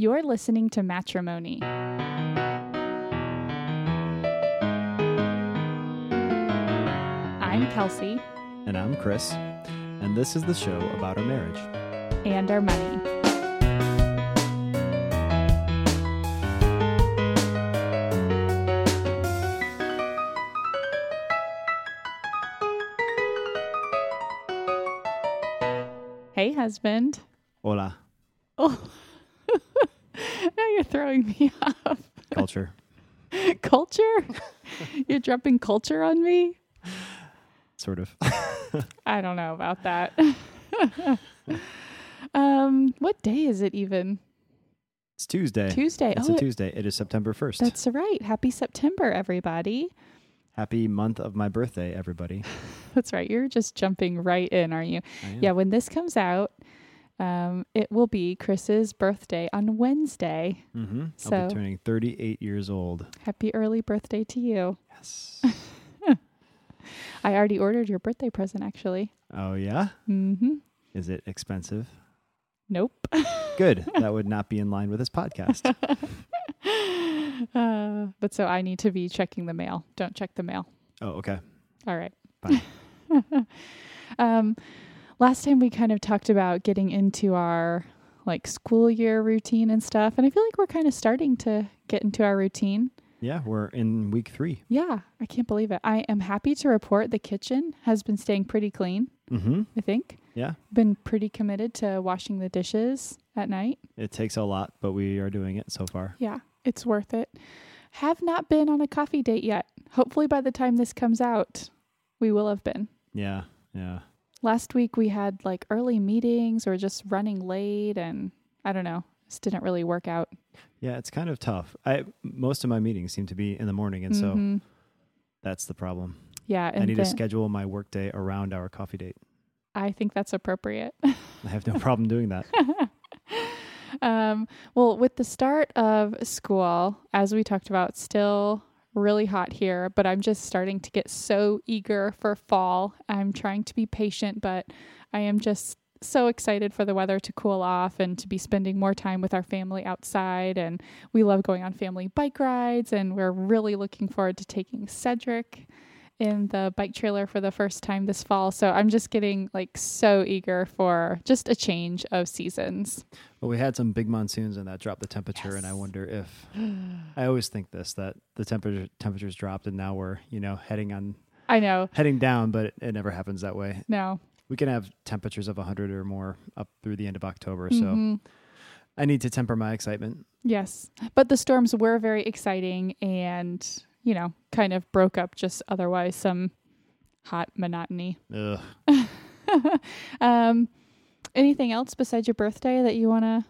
You're listening to Matrimoney. I'm Kelsey And I'm Chris, and this is the show about our marriage. and our money. Hey, husband. Hola, Oh, you're throwing me off. culture. Culture? you're dropping culture on me? sort of. I don't know about that. um, what day is it even? It's Tuesday. Tuesday. It's oh, a Tuesday. It is September 1st. that's right. Happy September, everybody. Happy month of my birthday, everybody. That's right. You're just jumping right in, aren't you? Yeah, when this comes out, um, it will be Chris's birthday on Wednesday. Mm-hmm. I'll So- be turning 38 years old. Happy early birthday to you. Yes. I already ordered your birthday present, actually. oh, yeah? Mm-hmm. Is it expensive? Nope. Good. that would not be in line with this podcast. uh, but so I need to be checking the mail. Don't check the mail. Oh, okay. All right. Fine. um, last time we kind of talked about getting into our like school year routine and stuff, and I feel like we're kind of starting to get into our routine. Yeah, we're in week three. Yeah, I can't believe it. I am happy to report the kitchen has been staying pretty clean. Mm-hmm. I think Yeah. been pretty committed to washing the dishes at night. It takes a lot, but we are doing it so far. Yeah, it's worth it. Have not been on a coffee date yet. Hopefully, by the time this comes out, we will have been. Yeah. Yeah. Last week we had like early meetings or just running late, and I don't know, this didn't really work out. Yeah, it's kind of tough. I most of my meetings seem to be in the morning, and so Mhm. that's the problem. yeah, and I need to schedule my workday around our coffee date. I think that's appropriate. I have no problem doing that. um, well, with the start of school, as we talked about, still really hot here, but I'm just starting to get so eager for fall. I'm trying to be patient, but I am just so excited for the weather to cool off and to be spending more time with our family outside. And we love going on family bike rides, and we're really looking forward to taking Cedric in the bike trailer for the first time this fall. So I'm just getting like so eager for just a change of seasons. Well, we had some big monsoons, and that dropped the temperature. And I wonder if I always think this that the temperature temperatures dropped, and now we're you know heading on I know. heading down, but it, it never happens that way. No. We can have temperatures of 100 or more up through the end of October, so Mhm. I need to temper my excitement. Yes. But the storms were very exciting and, you know, kind of broke up just otherwise some hot monotony. Ugh. um anything else besides your birthday that you want to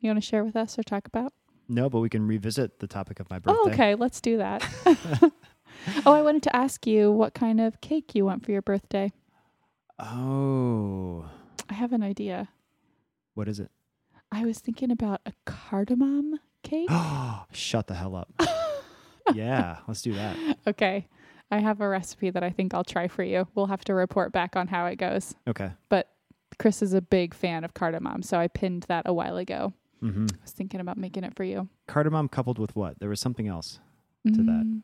you want to share with us or talk about? No, but we can revisit the topic of my birthday. Oh, okay, let's do that. oh, I wanted to ask you what kind of cake you want for your birthday. Oh, I have an idea. what is it? I was thinking about a cardamom cake. Shut the hell up. Yeah, let's do that. Okay. I have a recipe that I think I'll try for you. We'll have to report back on how it goes. Okay. But Chris is a big fan of cardamom, so I pinned that a while ago. hmm I was thinking about making it for you. Cardamom coupled with what? There was something else. To that. Mm.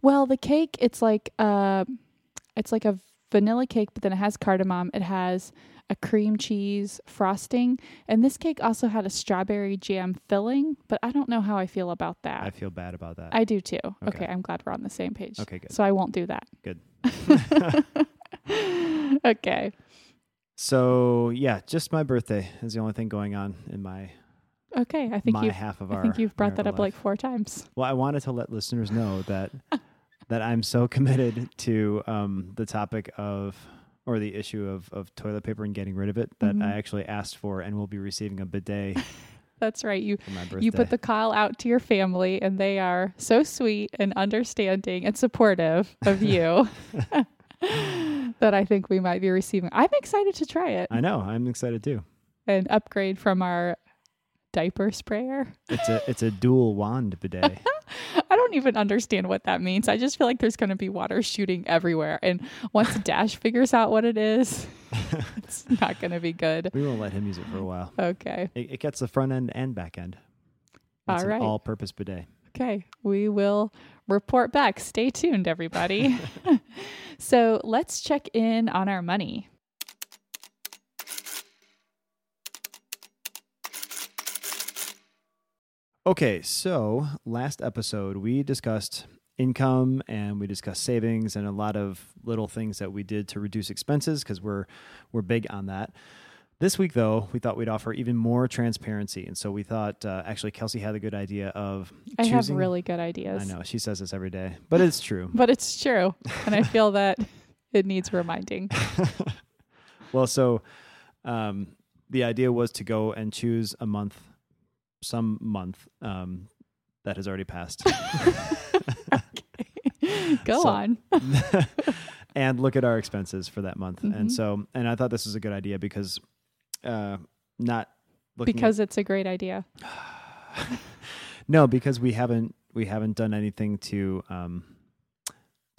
Well, the cake, it's like uh it's like a vanilla cake, but then it has cardamom. It has a cream cheese frosting, and this cake also had a strawberry jam filling, but I don't know how I feel about that. I feel bad about that. I do too. Okay. Okay. I'm glad we're on the same page. okay, good. So I won't do that. Good. okay. So yeah, just my birthday is the only thing going on in my Okay. I think my you've half of our I our. think you've brought that up like four times. Well, I wanted to let listeners know that that I'm so committed to um, the topic of or the issue of of toilet paper and getting rid of it that Mhm. I actually asked for and will be receiving a bidet That's right. You for my birthday. you put the call out to your family and they are so sweet and understanding and supportive of you that I think we might be receiving. I'm excited to try it I know. I'm excited too. An upgrade from our diaper sprayer. It's a it's a dual wand bidet. Don't even understand what that means. I just feel like there's going to be water shooting everywhere. And once Dash figures out what it is, it's not going to be good. we won't let him use it for a while. Okay. It, it gets the front end and back end. All It's right. an all-purpose bidet. Okay, we will report back. Stay tuned, everybody. so let's check in on our money. Okay, so last episode we discussed income and we discussed savings and a lot of little things that we did to reduce expenses because we're we're big on that. This week, though, we thought we'd offer even more transparency, and so we thought uh, actually Kelsey had a good idea of I have really good ideas. I know she says this every day, but it's true. But it's true. And I feel that it needs reminding. well, so um, the idea was to go and choose a month, some month um, that has already passed. Go So- on. and look at our expenses for that month. Mhm. And so, and I thought this was a good idea because uh, not Because it's a great idea. no, because we haven't we haven't done anything to um,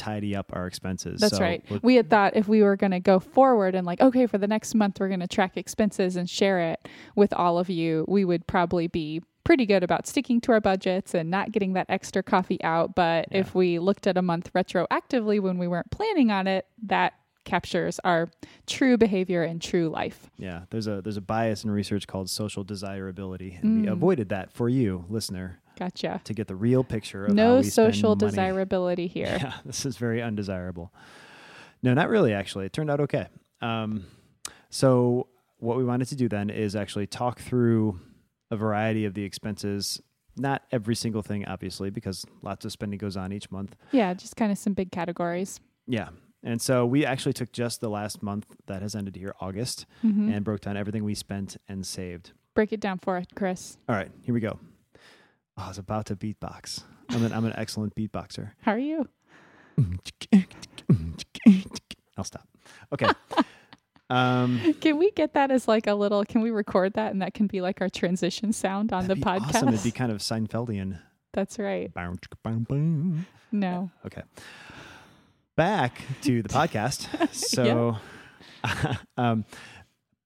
tidy up our expenses. That's So right. we're- had thought if we were going to go forward and like, okay, for the next month, we're going to track expenses and share it with all of you, we would probably be pretty good about sticking to our budgets and not getting that extra coffee out. But Yeah. if we looked at a month retroactively when we weren't planning on it, that captures our true behavior and true life. Yeah, there's a there's a bias in research called social desirability, and we Mm. avoided that for you, listener, Gotcha. to get the real picture of how No social desirability here. Yeah, this is very undesirable. No, not really. Actually, it turned out okay. Um, so what we wanted to do then is actually talk through a variety of the expenses. Not every single thing, obviously, because lots of spending goes on each month. Yeah, just kind of some big categories. Yeah. And so we actually took just the last month that has ended here, August, Mhm. and broke down everything we spent and saved. Break it down for it, Chris. All right, here we go. Oh, I was about to beatbox. I'm an, I'm an excellent beatboxer. How are you? I'll stop. Okay. Um, Can we get that as like a little? Can we record that and that can be like our transition sound on the podcast? Awesome. It'd be kind of Seinfeldian. That's right. Bow, chicka, bow, bow. No. Okay. Back to the podcast. So, um,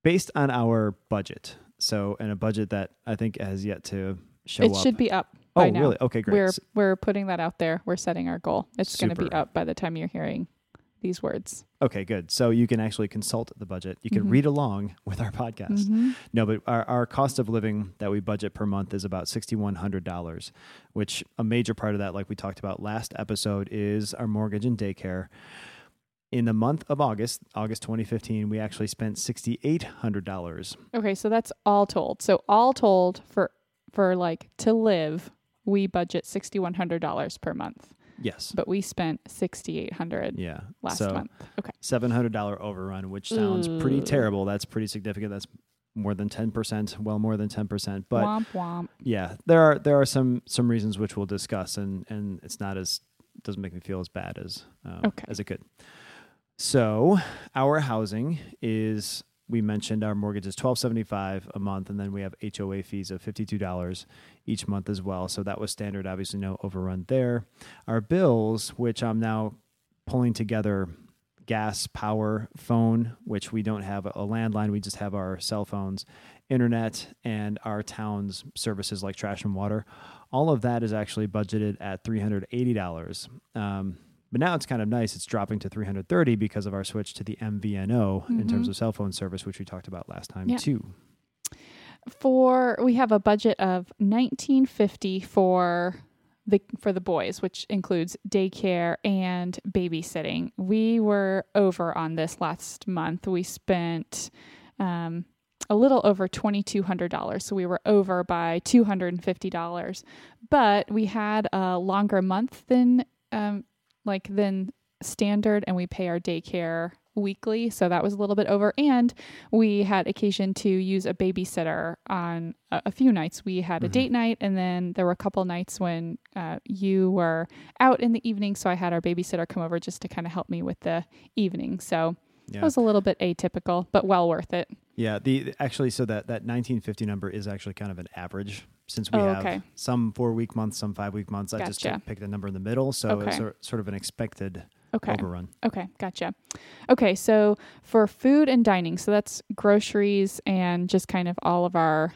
based on our budget, so and a budget that I think has yet to show it up. should be up oh, by now. really? Okay, great. We're we're putting that out there. We're setting our goal. It's going to be up by the time you're hearing these words. Okay, good. So you can actually consult the budget. You can Mhm. read along with our podcast. Mhm. No, but our, our cost of living that we budget per month is about $6,100, which a major part of that, like we talked about last episode, is our mortgage and daycare. In the month of August, August 2015, we actually spent $6,800. Okay, so that's all told. So all told for for like to live, we budget sixty one hundred dollars per month, Yes. but we spent sixty eight hundred Yeah. last so month. Okay. $700 overrun, which sounds pretty terrible. That's pretty significant. That's more than 10%, well more than 10%. But womp womp. yeah, there are there are some some reasons which we'll discuss, and and it's not as doesn't make me feel as bad as um, Okay. as it could. So our housing is we mentioned our mortgage is twelve seventy five a month, and then we have HOA fees of fifty two dollars each month as well. So that was standard, obviously no overrun there. Our bills, which I'm now pulling together gas, power, phone, which we don't have a landline, we just have our cell phones, internet, and our town's services like trash and water. All of that is actually budgeted at $380. Um, but now it's kind of nice. It's dropping to 330 because of our switch to the MVNO in terms Mhm. of cell phone service, which we talked about last time Yeah. too. for we have a budget of 1950 for the for the boys which includes daycare and babysitting we were over on this last month we spent um, a little over $2200 so we were over by $250 but we had a longer month than um, like than standard and we pay our daycare weekly so that was a little bit over and we had occasion to use a babysitter on a, a few nights we had a Mhm. date night and then there were a couple nights when uh, you were out in the evening so i had our babysitter come over just to kind of help me with the evening so Yeah. it was a little bit atypical but well worth it Yeah, the actually so that that 1950 number is actually kind of an average since we Oh, have okay. some 4 week months, some 5 week months. I just Gotcha. picked a number in the middle, so it's Okay. sort- sort of an expected okay overrun. Okay, gotcha. Okay, so for food and dining, so that's groceries and just kind of all of our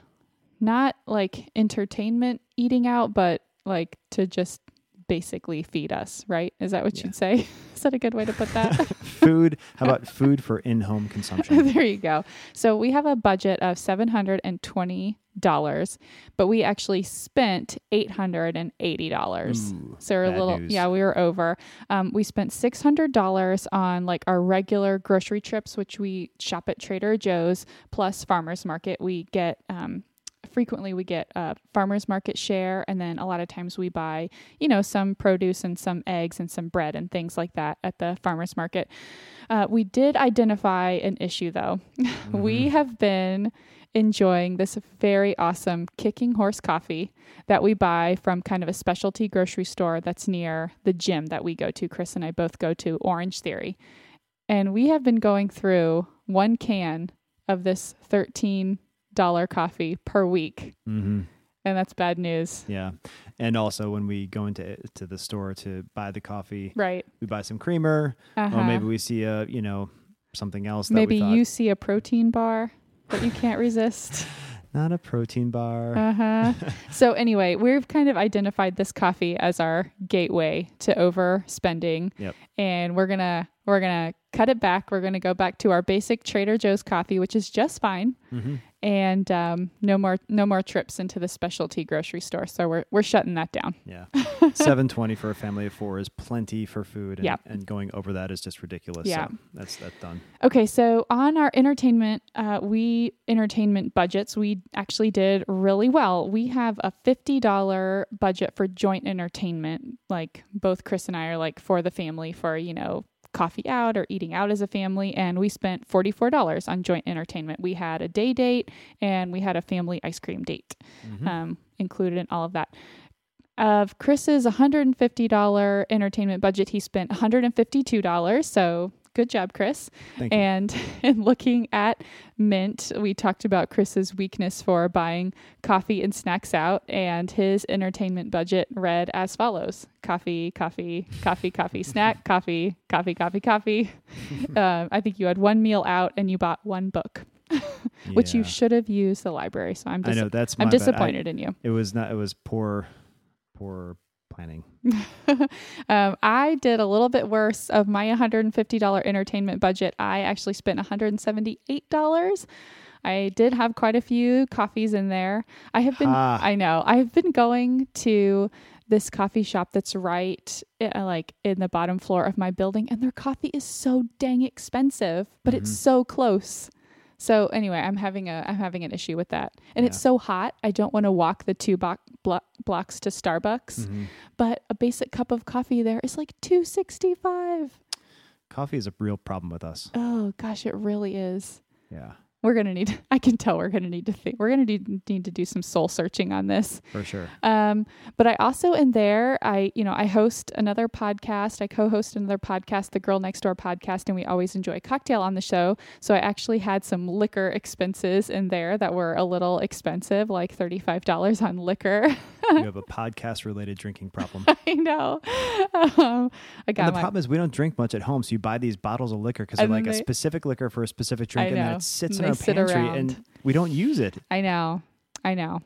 not like entertainment eating out, but like to just basically feed us, right? Is that what Yeah. you'd say? Is that a good way to put that? food. How about food for in-home consumption? there you go. So we have a budget of seven hundred and twenty dollars, but we actually spent eight hundred and eighty dollars. Ooh, So we're a little, news. yeah, we were over. Um, we spent six hundred dollars on like our regular grocery trips, which we shop at Trader Joe's plus Farmers Market. We get um, frequently we get a farmers market share, and then a lot of times we buy, you know, some produce and some eggs and some bread and things like that at the farmers market. Uh, we did identify an issue though. we Mhm. have been enjoying this very awesome kicking horse coffee that we buy from kind of a specialty grocery store that's near the gym that we go to. Chris and I both go to Orange Theory. And we have been going through one can of this $13 coffee per week. Mhm. And that's bad news. Yeah, and also when we go into to the store to buy the coffee, Right. we buy some creamer, Uh-huh. or maybe we see a you know something else. That Maybe you see a protein bar that you can't resist. not a protein bar. Uh huh. so anyway, we've kind of identified this coffee as our gateway to overspending. Yep. And we're gonna we're gonna cut it back. We're gonna go back to our basic Trader Joe's coffee, which is just fine, hmm and um, no more no more trips into the specialty grocery store. So we're we're shutting that down. Yeah, seven twenty for a family of four is plenty for food, and, Yep. and going over that is just ridiculous. Yeah. so that's that's done. Okay, so on our entertainment, uh, we entertainment budgets, we actually did really well. We have a fifty dollar budget for joint entertainment. Like both Chris and I are like for the family for you know coffee out or eating out as a family, and we spent forty four dollars on joint entertainment. We had a day date and we had a family ice cream date Mhm. um, included in all of that. Of Chris's $150 entertainment budget, he spent $152. So good job, Chris. Thank you. And in looking at Mint, we talked about Chris's weakness for buying coffee and snacks out, and his entertainment budget read as follows: coffee, coffee, coffee, coffee, snack, coffee, coffee, coffee, coffee. um, I think you had one meal out, and you bought one book, which you should have used the library. So I'm I know that's I'm bad. I- disappointed in you. it was not. It was poor, poor planning. um, I did a little bit worse of my $150 entertainment budget. I actually spent $178. I did have quite a few coffees in there. I have been, Ha. I know, I've been going to this coffee shop that's right uh, like in the bottom floor of my building, and their coffee is so dang expensive, but it's Mhm. so close. So anyway, I'm having a I'm having an issue with that, and it's so hot. I don't want to walk the two bo- blo- blocks to Starbucks Mhm. but a basic cup of coffee there is like 265 Coffee is a real problem with us. oh gosh it really is Yeah, we're gonna need i can tell we're gonna need to think we're gonna need, need to do some soul searching on this. For sure. um but i also in there i you know i host another podcast. I co-host another podcast the girl next door podcast and we always enjoy a cocktail on the show. So i actually had some liquor expenses in there that were a little expensive like $35 on liquor. You have a podcast related drinking problem. i know. Um, i got And the my problem is we don't drink much at home, so you buy these bottles of liquor because they're like then a specific liquor for a specific drink, and then it sits in they our sit pantry, around. and we don't use it. I know. I know.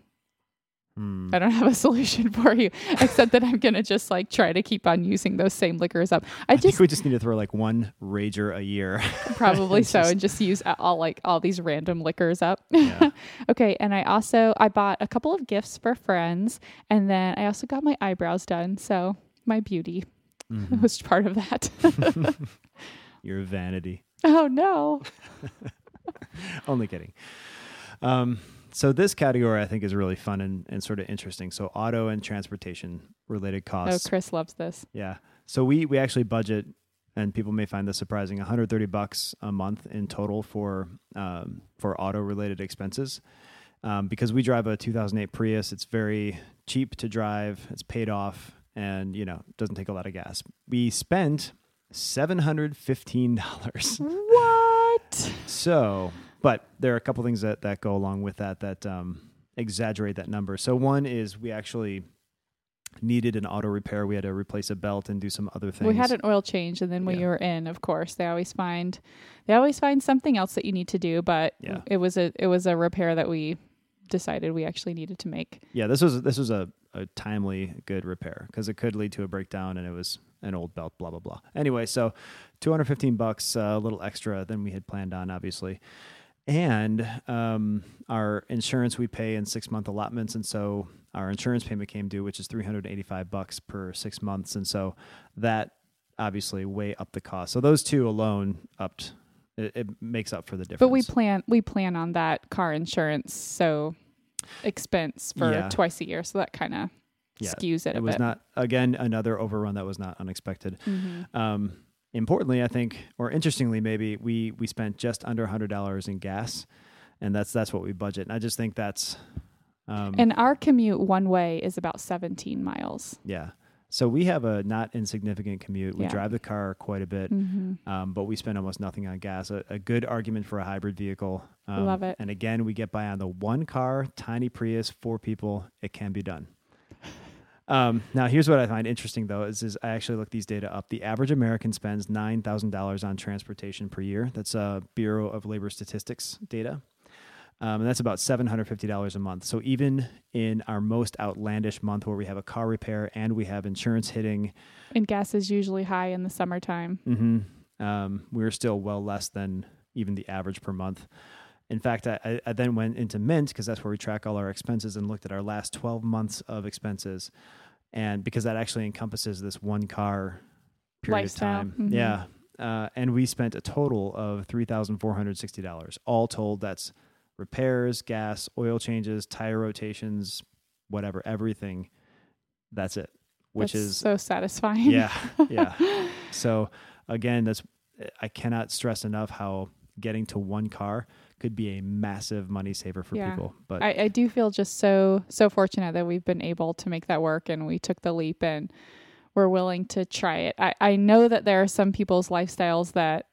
Hmm. I don't have a solution for you except that I'm going to just like try to keep on using those same liquors up. I I just think we just need to throw like one rager a year. probably so just- and just use all like all these random liquors up. yeah. okay, and I also I bought a couple of gifts for friends and then I also got my eyebrows done. So, my beauty Mhm. was part of that. Your vanity. oh no. Only kidding. Um, so this category I think is really fun and, and sort of interesting. So auto and transportation related Oh, costs. Chris loves this. Yeah. So we we actually budget, and people may find this surprising, 130 bucks a month in total for um, for auto related expenses. Um, because we drive a 2008 Prius, it's very cheap to drive. It's paid off, and you know doesn't take a lot of gas. We spent seven hundred fifteen dollars. What? So, but there are a couple things that that go along with that that um, exaggerate that number. So one is we actually needed an auto repair. We had to replace a belt and do some other things. We had an oil change, and then when Yeah. you were in, of course, they always find they always find something else that you need to do. But Yeah. it was a it was a repair that we decided we actually needed to make. Yeah, this was this was a, a timely good repair because it could lead to a breakdown and it was an old belt, blah blah blah. Anyway, so 215 bucks, uh, a little extra than we had planned on, obviously. And um, our insurance we pay in six month allotments, and so our insurance payment came due, which is 385 bucks per six months, and so that obviously way up the cost. So those two alone upped. It, it makes up for the difference. But we plan we plan on that car insurance so expense for Yeah. twice a year, so that kind of Yeah, skews it, a it was bit. not again another overrun that was not unexpected. Mhm. Um, importantly, I think, or interestingly, maybe we we spent just under hundred dollars in gas, and that's that's what we budget. And I just think that's, um, And our commute one way is about 17 miles. yeah. So we have a not insignificant commute. We Yeah. drive the car quite a bit, hmm um, but we spend almost nothing on gas. A, a good argument for a hybrid vehicle. Um, Love it. And again, we get by on the one car, tiny Prius, four people. It can be done. Um, now, here's what I find interesting, though, is, is I actually looked these data up. The average American spends nine thousand dollars on transportation per year. That's uh, Bureau of Labor Statistics data, um, and that's about seven hundred fifty dollars a month. So even in our most outlandish month, where we have a car repair and we have insurance hitting, And gas is usually high in the summertime. hmm Um, we're still well less than even the average per month. In fact, I, I- then went into Mint because that's where we track all our expenses and looked at our last 12 months of expenses. And because that actually encompasses this one car period Lifestyle. of time. Mhm. Yeah. Uh, and we spent a total of $3,460. All told, that's repairs, gas, oil changes, tire rotations, whatever, everything. That's it, which That's is so satisfying. yeah, yeah. So again, that's I cannot stress enough how getting to one car could be a massive money saver for Yeah. people. But I, I do feel just so so fortunate that we've been able to make that work and we took the leap and we're willing to try it. I, I know that there are some people's lifestyles that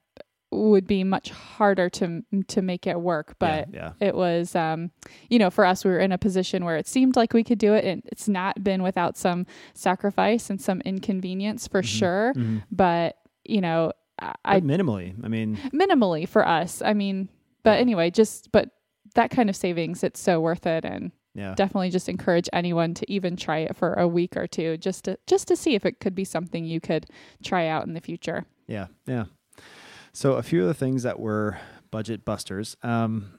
would be much harder to to make it work, but yeah, it was um you know for us we were in a position where it seemed like we could do it and it's not been without some sacrifice and some inconvenience for sure yeah. Mhm. but you know I, But minimally. I mean, minimally for us i mean but Yeah. anyway just but that kind of savings it's so worth it and yeah, definitely just encourage anyone to even try it for a week or two just to just to see if it could be something you could try out in the future yeah, yeah. So a few of the things that were budget busters. Um,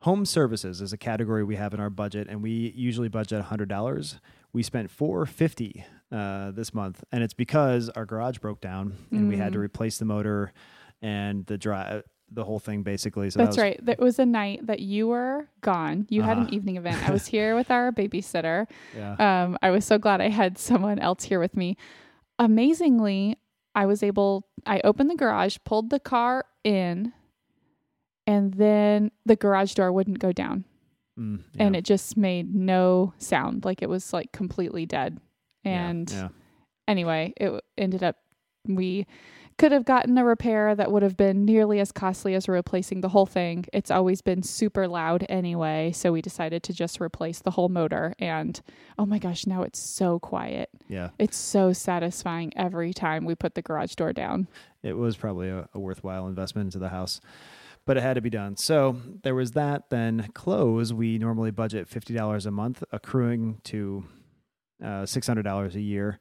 home services is a category we have in our budget, and we usually budget hundred dollars. We spent four fifty uh, this month, and it's because our garage broke down and we had to Mm. replace the motor and the drive, the whole thing basically. So that That's was right. There was a night that you were gone. You had an Uh-huh. evening event. I was here with our babysitter. Yeah. Um, I was so glad I had someone else here with me. Amazingly, I was able, I opened the garage, pulled the car in, and then the garage door wouldn't go down. Mm, And it just made no sound. Like it was like completely dead. Yeah, And yeah. anyway, it ended up, we could have gotten a repair that would have been nearly as costly as replacing the whole thing. It's always been super loud anyway, so we decided to just replace the whole motor. And oh my gosh, now it's so quiet. yeah, It's so satisfying every time we put the garage door down. it was probably a, a worthwhile investment into the house, but it had to be done. So there was that. Then clothes, we normally budget fifty dollars a month, accruing to uh, six hundred dollars a year.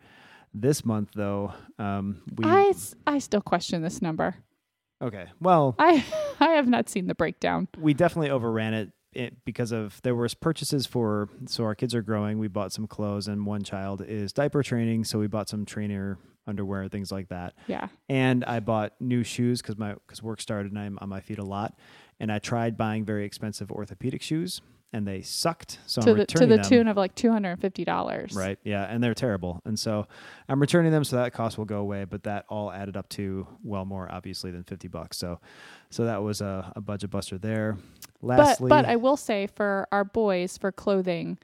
This month, though, um, we I, s- I still question this number. okay. Well, I I have not seen the breakdown. we definitely overran it, it because of there was purchases for so our kids are growing. We bought some clothes, and one child is diaper training, so we bought some trainer underwear, things like that. Yeah. and I bought new shoes because my because work started and I'm on my feet a lot, and I tried buying very expensive orthopedic shoes and they sucked. So to I'm the to the them. tune of like two hundred and fifty dollars. Right, yeah, and they're terrible, and so I'm returning them, so that cost will go away. But that all added up to well more obviously than fifty bucks. So, so that was a, a budget buster there. But Lastly, but I will say for our boys for clothing,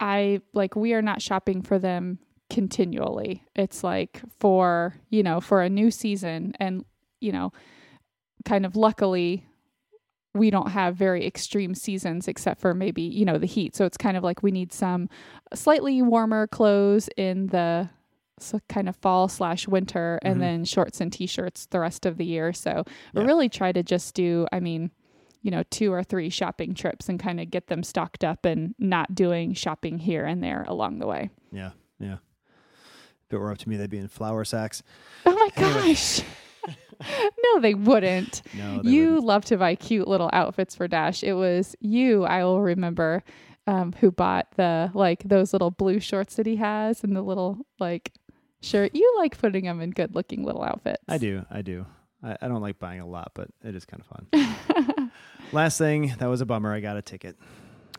I like we are not shopping for them continually. It's like for you know for a new season, and you know, kind of luckily. We don't have very extreme seasons except for maybe, you know, the heat. So it's kind of like we need some slightly warmer clothes in the so kind of fall slash winter and Mhm. then shorts and t-shirts the rest of the year. So we Yeah. really try to just do, I mean, you know, two or three shopping trips and kind of get them stocked up and not doing shopping here and there along the way. Yeah, yeah. If it were up to me, they'd be in flour sacks. Oh my Anyway. gosh. no, they wouldn't. No, they you wouldn't. love to buy cute little outfits for Dash. It was you, I will remember, um, who bought the like those little blue shorts that he has and the little like shirt. You like putting them in good looking little outfits. I do, I do. I, I don't like buying a lot, but it is kind of fun. Last thing, that was a bummer. I got a ticket.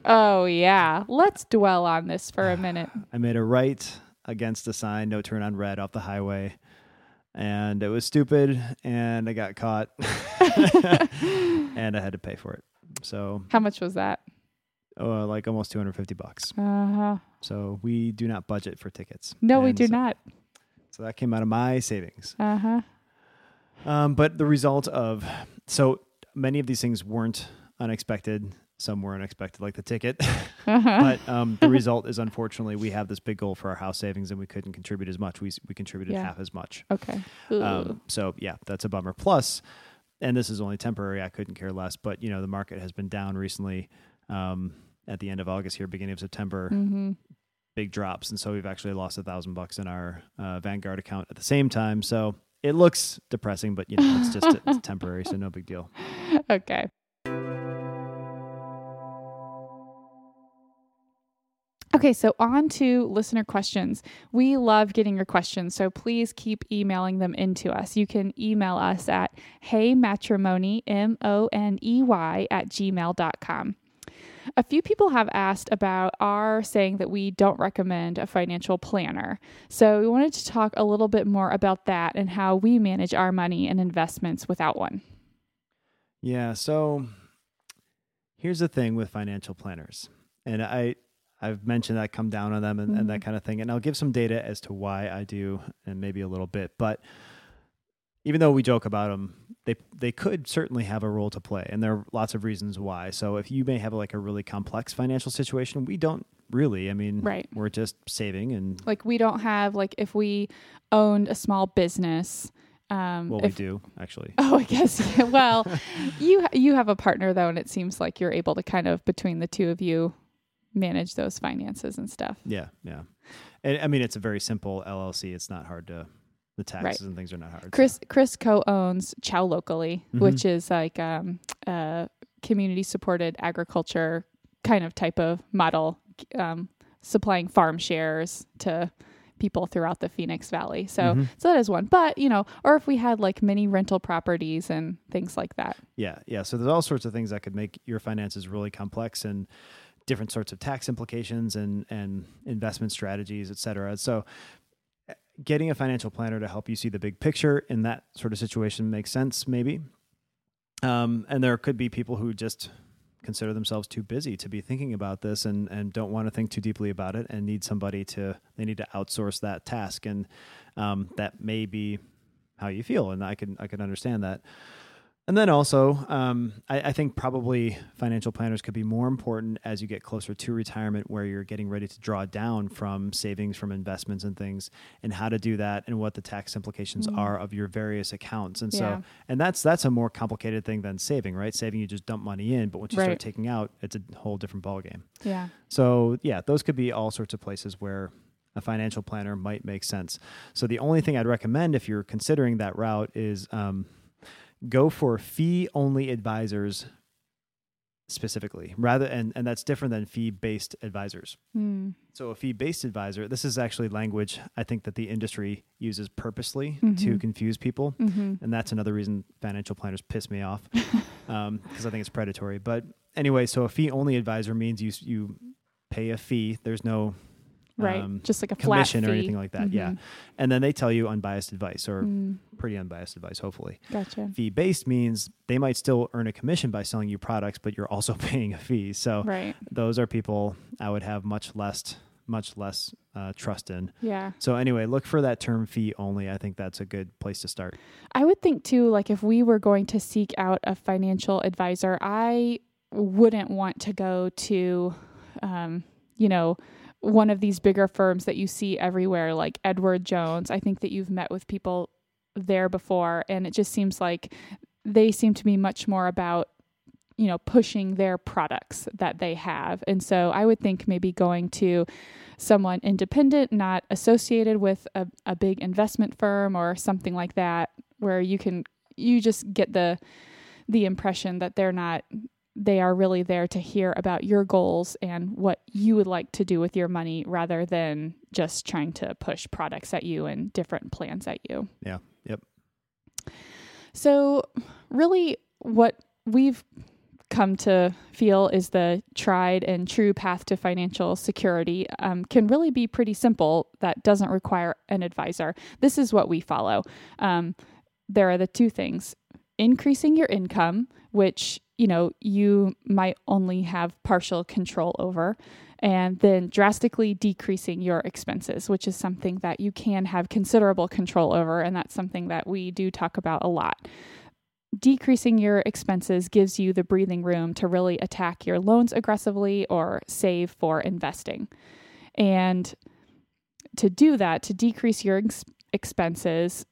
oh yeah. Let's dwell on this for a minute. I made a right against a sign, no turn on red off the highway. And it was stupid and I got caught and I had to pay for it. So, How much was that? uh, like almost 250 bucks. Uh-huh. So, we do not budget for tickets. No, we do so, not. So, that came out of my savings. Uh-huh. Um, but the result of so many of these things weren't unexpected. Some were unexpected, like the ticket. Uh-huh. but um, the result is unfortunately we have this big goal for our house savings and we couldn't contribute as much. We we contributed Yeah. half as much. okay. Um, so yeah, that's a bummer. Plus, and this is only temporary. I couldn't care less. But you know, the market has been down recently. Um, at the end of August here, beginning of September, mm-hmm. big drops, and so we've actually lost a thousand bucks in our uh, Vanguard account at the same time. So it looks depressing, but you know, it's just it's temporary, so no big deal. Okay. Okay, so on to listener questions. We love getting your questions, so please keep emailing them into us. You can email us at heymatrimoney, M O N E Y, at gmail.com. A few people have asked about our saying that we don't recommend a financial planner. So we wanted to talk a little bit more about that and how we manage our money and investments without one. Yeah. So here's the thing with financial planners, and I I've mentioned that come down on them and, and that kind of thing, and I'll give some data as to why I do, and maybe a little bit, but even though we joke about them, they they could certainly have a role to play, and there are lots of reasons why. So if you may have like a really complex financial situation, we don't really. I mean, Right. We're just saving, and like we don't have like if we owned a small business um well, if, we do actually. oh i guess yeah, well you you have a partner though and it seems like you're able to kind of between the two of you manage those finances and stuff Yeah, yeah. And I mean, it's a very simple LLC. It's not hard to. The taxes Right. and things are not hard. chris chris co-owns chow locally Mhm. which is like um a community supported agriculture kind of type of model um supplying farm shares to people throughout the phoenix valley so Mhm. So that is one. But, you know, or if we had like mini rental properties and things like that. Yeah, yeah. So there's all sorts of things that could make your finances really complex and different sorts of tax implications and and investment strategies, et cetera. So getting a financial planner to help you see the big picture in that sort of situation makes sense, maybe. Um, and there could be people who just consider themselves too busy to be thinking about this and, and don't want to think too deeply about it and need somebody to they need to outsource that task and um, that may be how you feel and I can I can understand that. And then also, um, I, I think probably financial planners could be more important as you get closer to retirement, where you're getting ready to draw down from savings, from investments and things, and how to do that, and what the tax implications Mm. are of your various accounts. And Yeah. so, and that's that's a more complicated thing than saving, right? Saving you just dump money in, but once you Right. start taking out, it's a whole different ballgame. Yeah. So yeah, those could be all sorts of places where a financial planner might make sense. So the only thing I'd recommend if you're considering that route is um, go for fee only advisors specifically rather and, and that's different than fee based advisors Mm. so a fee based advisor this is actually language i think that the industry uses purposely to Mhm. confuse people hmm and that's another reason financial planners piss me off because I think it's predatory. But anyway, so a fee only advisor means you you pay a fee. There's no Right. um, Just like a flat commission or anything like that. Yeah, Mhm. and then they tell you unbiased advice or Mm. pretty unbiased advice, hopefully. Gotcha. Fee based means they might still earn a commission by selling you products, but you're also paying a fee. So Right. those are people I would have much less much less uh, trust in. Yeah. So anyway, look for that term fee only. I think that's a good place to start. I would think too, like if we were going to seek out a financial advisor, I wouldn't want to go to, um, you know, one of these bigger firms that you see everywhere, like Edward Jones. I think that you've met with people there before, and it just seems like they seem to be much more about you know pushing their products that they have and so i would think maybe going to someone independent not associated with a, a big investment firm or something like that where you can you just get the the impression that they're not they are really there to hear about your goals and what you would like to do with your money rather than just trying to push products at you and different plans at you. Yeah. Yep. So, really, what we've come to feel is the tried and true path to financial security um, can really be pretty simple that doesn't require an advisor. This is what we follow. Um, there are the two things increasing your income, which you know you might only have partial control over and then drastically decreasing your expenses which is something that you can have considerable control over and that's something that we do talk about a lot. Decreasing your expenses gives you the breathing room to really attack your loans aggressively or save for investing. And to do that to decrease your ex- expenses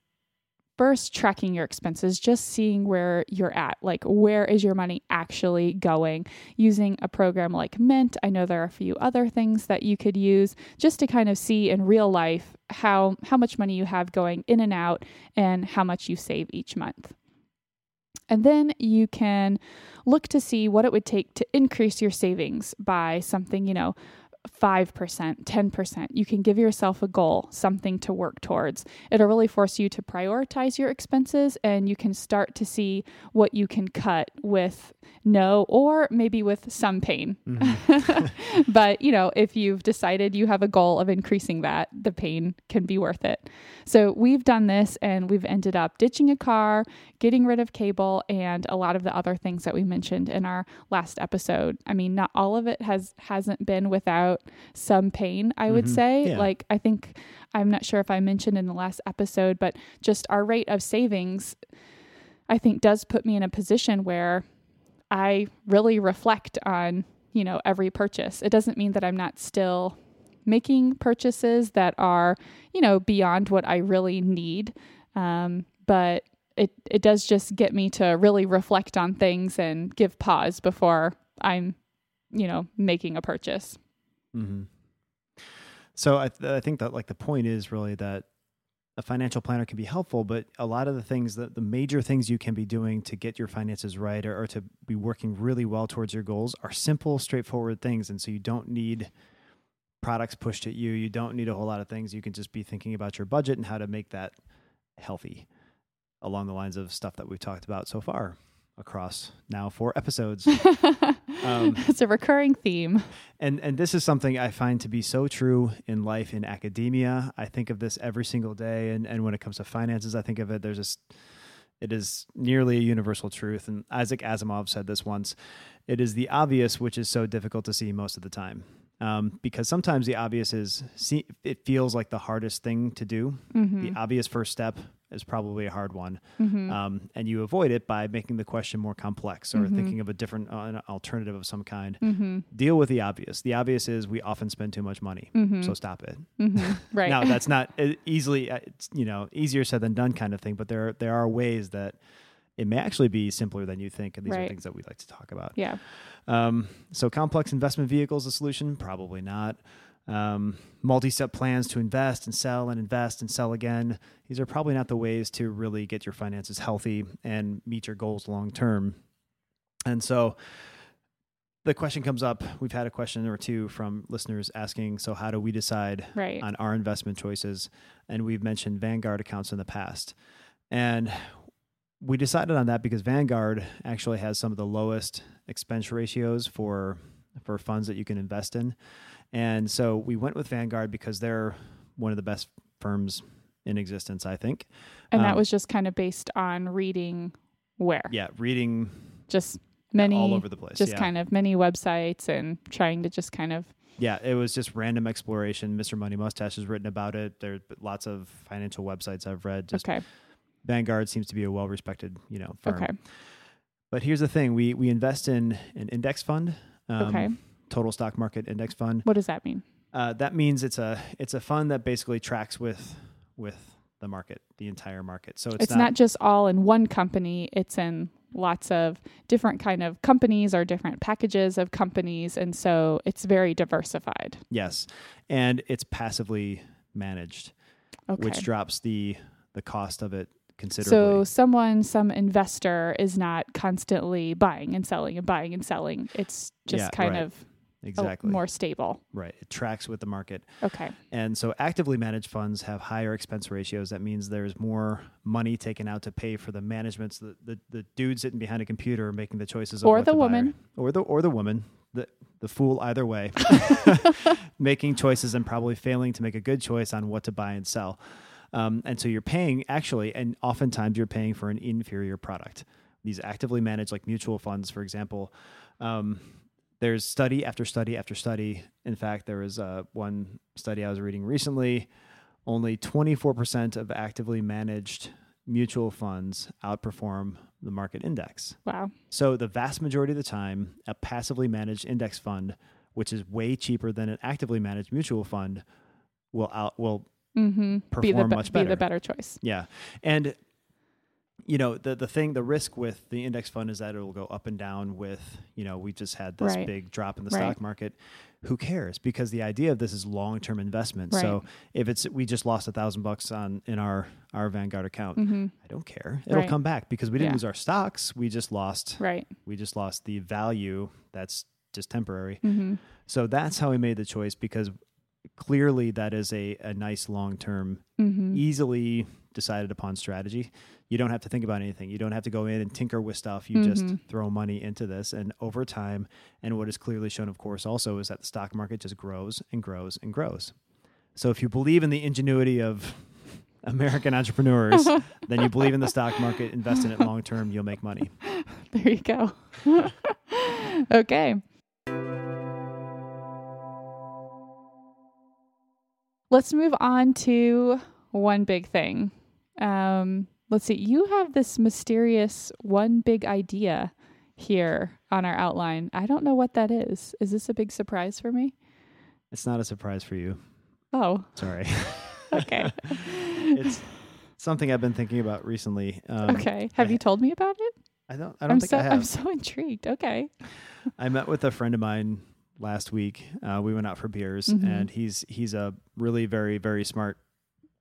first tracking your expenses, just seeing where you're at. Like, where is your money actually going? Using a program like Mint. I know there are a few other things that you could use just to kind of see in real life how, how much money you have going in and out and how much you save each month. And then you can look to see what it would take to increase your savings by something, you know, 5%, 10%. You can give yourself a goal, something to work towards. It'll really force you to prioritize your expenses and you can start to see what you can cut with no or maybe with some pain. Mm-hmm. but, you know, if you've decided you have a goal of increasing that, the pain can be worth it. So, we've done this and we've ended up ditching a car, getting rid of cable and a lot of the other things that we mentioned in our last episode. I mean, not all of it has hasn't been without some pain, I would mm-hmm. say. Yeah. Like, I think, I'm not sure if I mentioned in the last episode, but just our rate of savings, I think, does put me in a position where I really reflect on, you know, every purchase. It doesn't mean that I'm not still making purchases that are, you know, beyond what I really need. Um, but it, it does just get me to really reflect on things and give pause before I'm, you know, making a purchase. Mm-hmm. So I, th- I think that like the point is really that a financial planner can be helpful, but a lot of the things that the major things you can be doing to get your finances right or, or, to be working really well towards your goals are simple, straightforward things. And so you don't need products pushed at you. You don't need a whole lot of things. You can just be thinking about your budget and how to make that healthy along the lines of stuff that we've talked about so far across now four episodes. um, it's a recurring theme. And and this is something I find to be so true in life in academia. I think of this every single day and, and when it comes to finances, I think of it there's this it is nearly a universal truth. And Isaac Asimov said this once. It is the obvious which is so difficult to see most of the time. Um, because sometimes the obvious is see, it feels like the hardest thing to do. Mm-hmm. The obvious first step is probably a hard one. Mm-hmm. Um, and you avoid it by making the question more complex or mm-hmm. thinking of a different uh, alternative of some kind. Mm-hmm. Deal with the obvious. The obvious is we often spend too much money, mm-hmm. so stop it. Mm-hmm. Right now, that's not easily, uh, you know, easier said than done kind of thing. But there there are ways that it may actually be simpler than you think, and these right. are things that we like to talk about. Yeah. Um, so complex investment vehicles, a solution? Probably not um, multi-step plans to invest and sell and invest and sell again. These are probably not the ways to really get your finances healthy and meet your goals long term. And so the question comes up. We've had a question or two from listeners asking, so how do we decide right. on our investment choices? And we've mentioned Vanguard accounts in the past. And we decided on that because Vanguard actually has some of the lowest expense ratios for for funds that you can invest in. And so we went with Vanguard because they're one of the best firms in existence, I think. And um, that was just kind of based on reading where? Yeah, reading just many all over the place. Just yeah. kind of many websites and trying to just kind of yeah, it was just random exploration. Mr. Money Mustache has written about it. There's lots of financial websites I've read. Just okay. Vanguard seems to be a well respected, you know, firm. Okay. But here's the thing: we we invest in an index fund. Um, okay total stock market index fund. What does that mean? Uh, that means it's a it's a fund that basically tracks with with the market, the entire market. So it's, it's not, not just all in one company; it's in lots of different kind of companies or different packages of companies and so it's very diversified. Yes. And it's passively managed, Okay. which drops the the cost of it considerably. so someone some investor is not constantly buying and selling and buying and selling. It's just Yeah, kind right. of exactly. more stable. right. It tracks with the market. Okay. And so actively managed funds have higher expense ratios. That means there's more money taken out to pay for the managements, the, the, the dude sitting behind a computer making the choices of Or the woman. or the or the woman, the the fool either way, making choices and probably failing to make a good choice on what to buy and sell. Um, and so you're paying actually, and oftentimes you're paying for an inferior product. These actively managed, like mutual funds, for example, um, there's study after study after study. In fact, there was uh, one study I was reading recently. Only 24% of actively managed mutual funds outperform the market index. Wow. So the vast majority of the time, a passively managed index fund, which is way cheaper than an actively managed mutual fund, will out will Mm-hmm. Be the Perform be- much be the better. better choice. yeah. And you know the the thing the risk with the index fund is that it will go up and down with you know we just had this Right. big drop in the Right. stock market who cares because the idea of this is long term investment so if it's we just lost a thousand bucks on in our our vanguard account Mm-hmm. i don't care it'll Right. come back because we didn't Yeah. lose our stocks we just lost Right. we just lost the value that's just temporary Mm-hmm. so that's how we made the choice because clearly that is a, a nice long term Mm-hmm. easily decided upon strategy you don't have to think about anything you don't have to go in and tinker with stuff you just Mhm. throw money into this and over time and what is clearly shown of course also is that the stock market just grows and grows and grows so if you believe in the ingenuity of american entrepreneurs then you believe in the stock market invest in it long term you'll make money There you go. okay. Let's move on to one big thing. Um, let's see. You have this mysterious one big idea here on our outline. I don't know what that is. Is this a big surprise for me? it's not a surprise for you Oh, sorry okay. it's something i've been thinking about recently um, okay. Have I- you told me about it? i don't i don't am think so i have I'm so intrigued. Okay. I met with a friend of mine last week. Uh, we went out for beers, Mhm. and he's he's a really very very smart,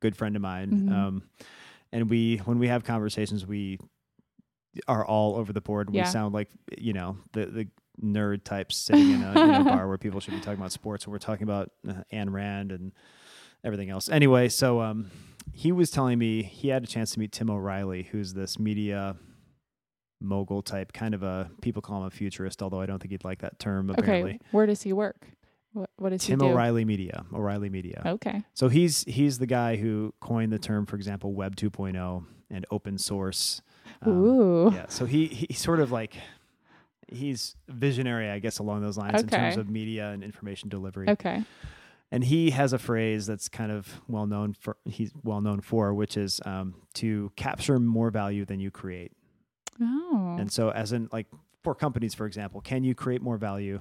good friend of mine. Mhm. Um, and we when we have conversations, we are all over the board. We Yeah. sound like you know the the nerd types sitting in a, in a bar where people should be talking about sports, and we're talking about uh, Ayn Rand and everything else. Anyway, so um, he was telling me he had a chance to meet Tim O'Reilly, who's this media mogul type, kind of a people call him a futurist, although I don't think he'd like that term. Apparently, Okay. Where does he work? What What does Tim he do? O'Reilly Media, O'Reilly Media. Okay. So he's he's the guy who coined the term, for example, Web 2.0 and open source. Um, Ooh. yeah. So he he's sort of like he's visionary, I guess, along those lines in terms of media and information delivery. Okay. And he has a phrase that's kind of well known for he's well known for, which is um, to capture more value than you create. Oh. And so, as in like for companies, for example, can you create more value?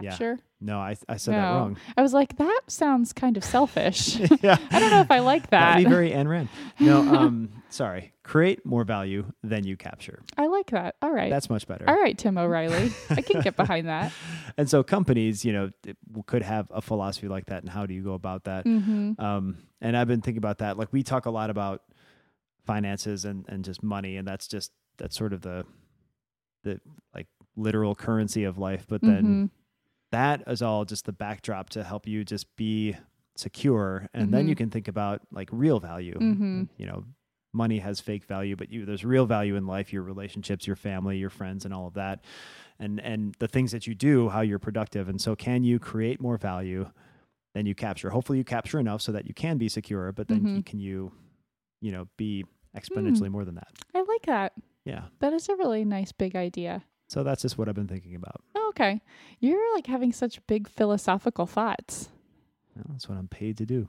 Yeah. No, I I said that wrong. I was like, that sounds kind of selfish. yeah. I don't know if I like that. That'd be very Ayn Rand. No, um, sorry. Create more value than you capture. I like that. All right. That's much better. All right, Tim O'Reilly. I can get behind that. And so companies, you know, could have a philosophy like that. And how do you go about that? Mm-hmm. Um, and I've been thinking about that. Like we talk a lot about finances and, and just money, and that's just that's sort of the the like literal currency of life. But then Mhm. That is all just the backdrop to help you just be secure, and then you can think about like real value. Mhm. You know, money has fake value, but you there's real value in life, your relationships, your family, your friends, and all of that, and and the things that you do, how you're productive. And so, can you create more value than you capture? Hopefully, you capture enough so that you can be secure, but then Mhm. you, can you, you know, be exponentially Hmm. more than that? I like that. Yeah. That is a really nice big idea. So that's just what I've been thinking about. Oh, okay. You're like having such big philosophical thoughts. Well, that's what I'm paid to do.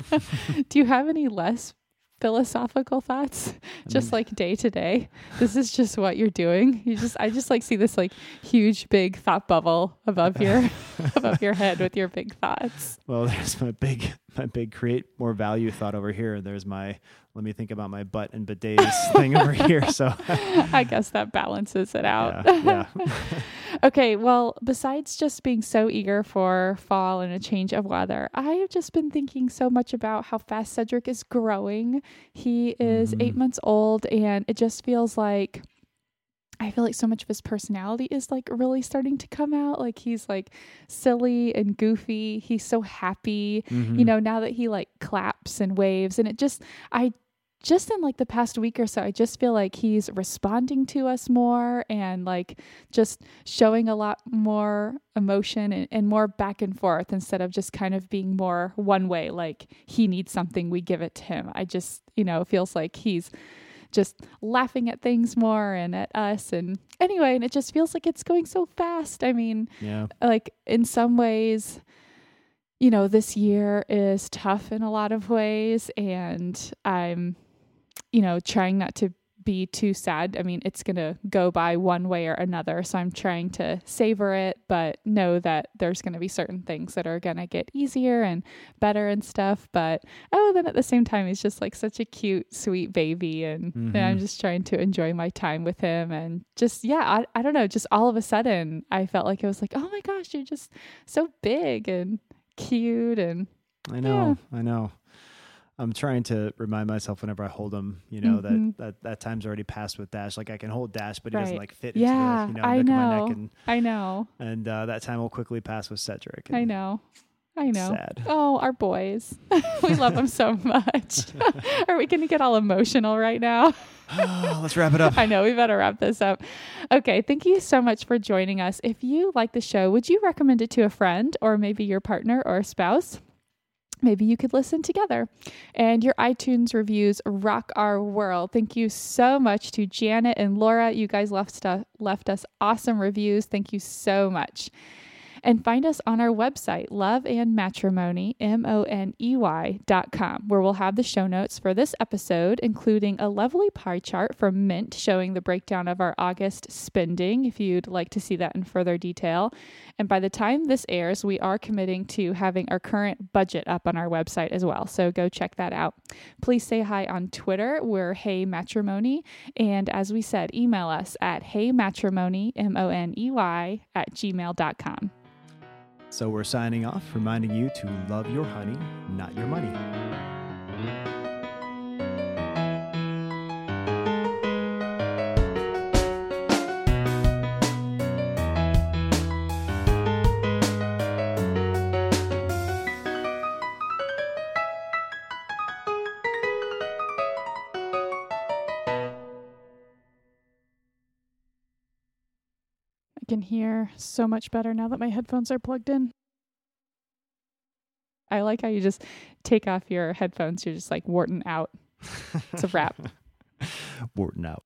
Do you have any less philosophical thoughts? I just mean, like day to day. This is just what you're doing. You just I just like see this like huge big thought bubble above your above your head with your big thoughts. well, there's my big my big create more value thought over here. There's my let me think about my butt and bidets thing over here. So I guess that balances it out. yeah, yeah. okay, well, besides just being so eager for fall and a change of weather, I have just been thinking so much about how fast Cedric is growing. He is Mhm. eight months old, and it just feels like. I feel like so much of his personality is like really starting to come out. Like he's like silly and goofy. He's so happy Mhm. you know, now that he like claps and waves and it just I just in like the past week or so, I just feel like he's responding to us more and like just showing a lot more emotion and, and more back and forth instead of just kind of being more one way, like he needs something, we give it to him. I just, you know, feels like he's just laughing at things more and at us and anyway, and it just feels like it's going so fast. I mean, yeah. like in some ways you know this year is tough in a lot of ways and i'm you know trying not to be too sad. I mean it's going to go by one way or another so i'm trying to savor it but know that there's going to be certain things that are going to get easier and better and stuff but oh then at the same time he's just like such a cute sweet baby and, and i'm mm-hmm. just trying to enjoy my time with him and just yeah I, I don't know just all of a sudden i felt like it was like oh my gosh you're just so big and cute and I know, I know. I'm trying to remind myself whenever I hold him, you know, Mhm. that, that that time's already passed with Dash. Like I can hold Dash, but he doesn't like fit Yeah, into the, you know, I neck of my know. neck and i know and uh, that time will quickly pass with Cedric. i know i know Sad. oh our boys we love them so much are we gonna get all emotional right now Let's wrap it up. I know we better wrap this up. Okay, thank you so much for joining us. If you like the show, would you recommend it to a friend or maybe your partner or a spouse? Maybe you could listen together. And your iTunes reviews rock our world. Thank you so much to Janet and Laura. You guys left stuff, left us awesome reviews. Thank you so much. And find us on our website, Love and Matrimoney, M O N E Y dot com, where we'll have the show notes for this episode, including a lovely pie chart from Mint showing the breakdown of our August spending, if you'd like to see that in further detail. And by the time this airs, we are committing to having our current budget up on our website as well. So go check that out. Please say hi on Twitter. We're Hey Matrimoney. And as we said, email us at heymatrimoney, M O N E Y, at gmail.com. So we're signing off, reminding you to love your honey, not your money. I can hear so much better now that my headphones are plugged in. I like how you just take off your headphones. You're just like Wharton out. It's a wrap. Wharton out.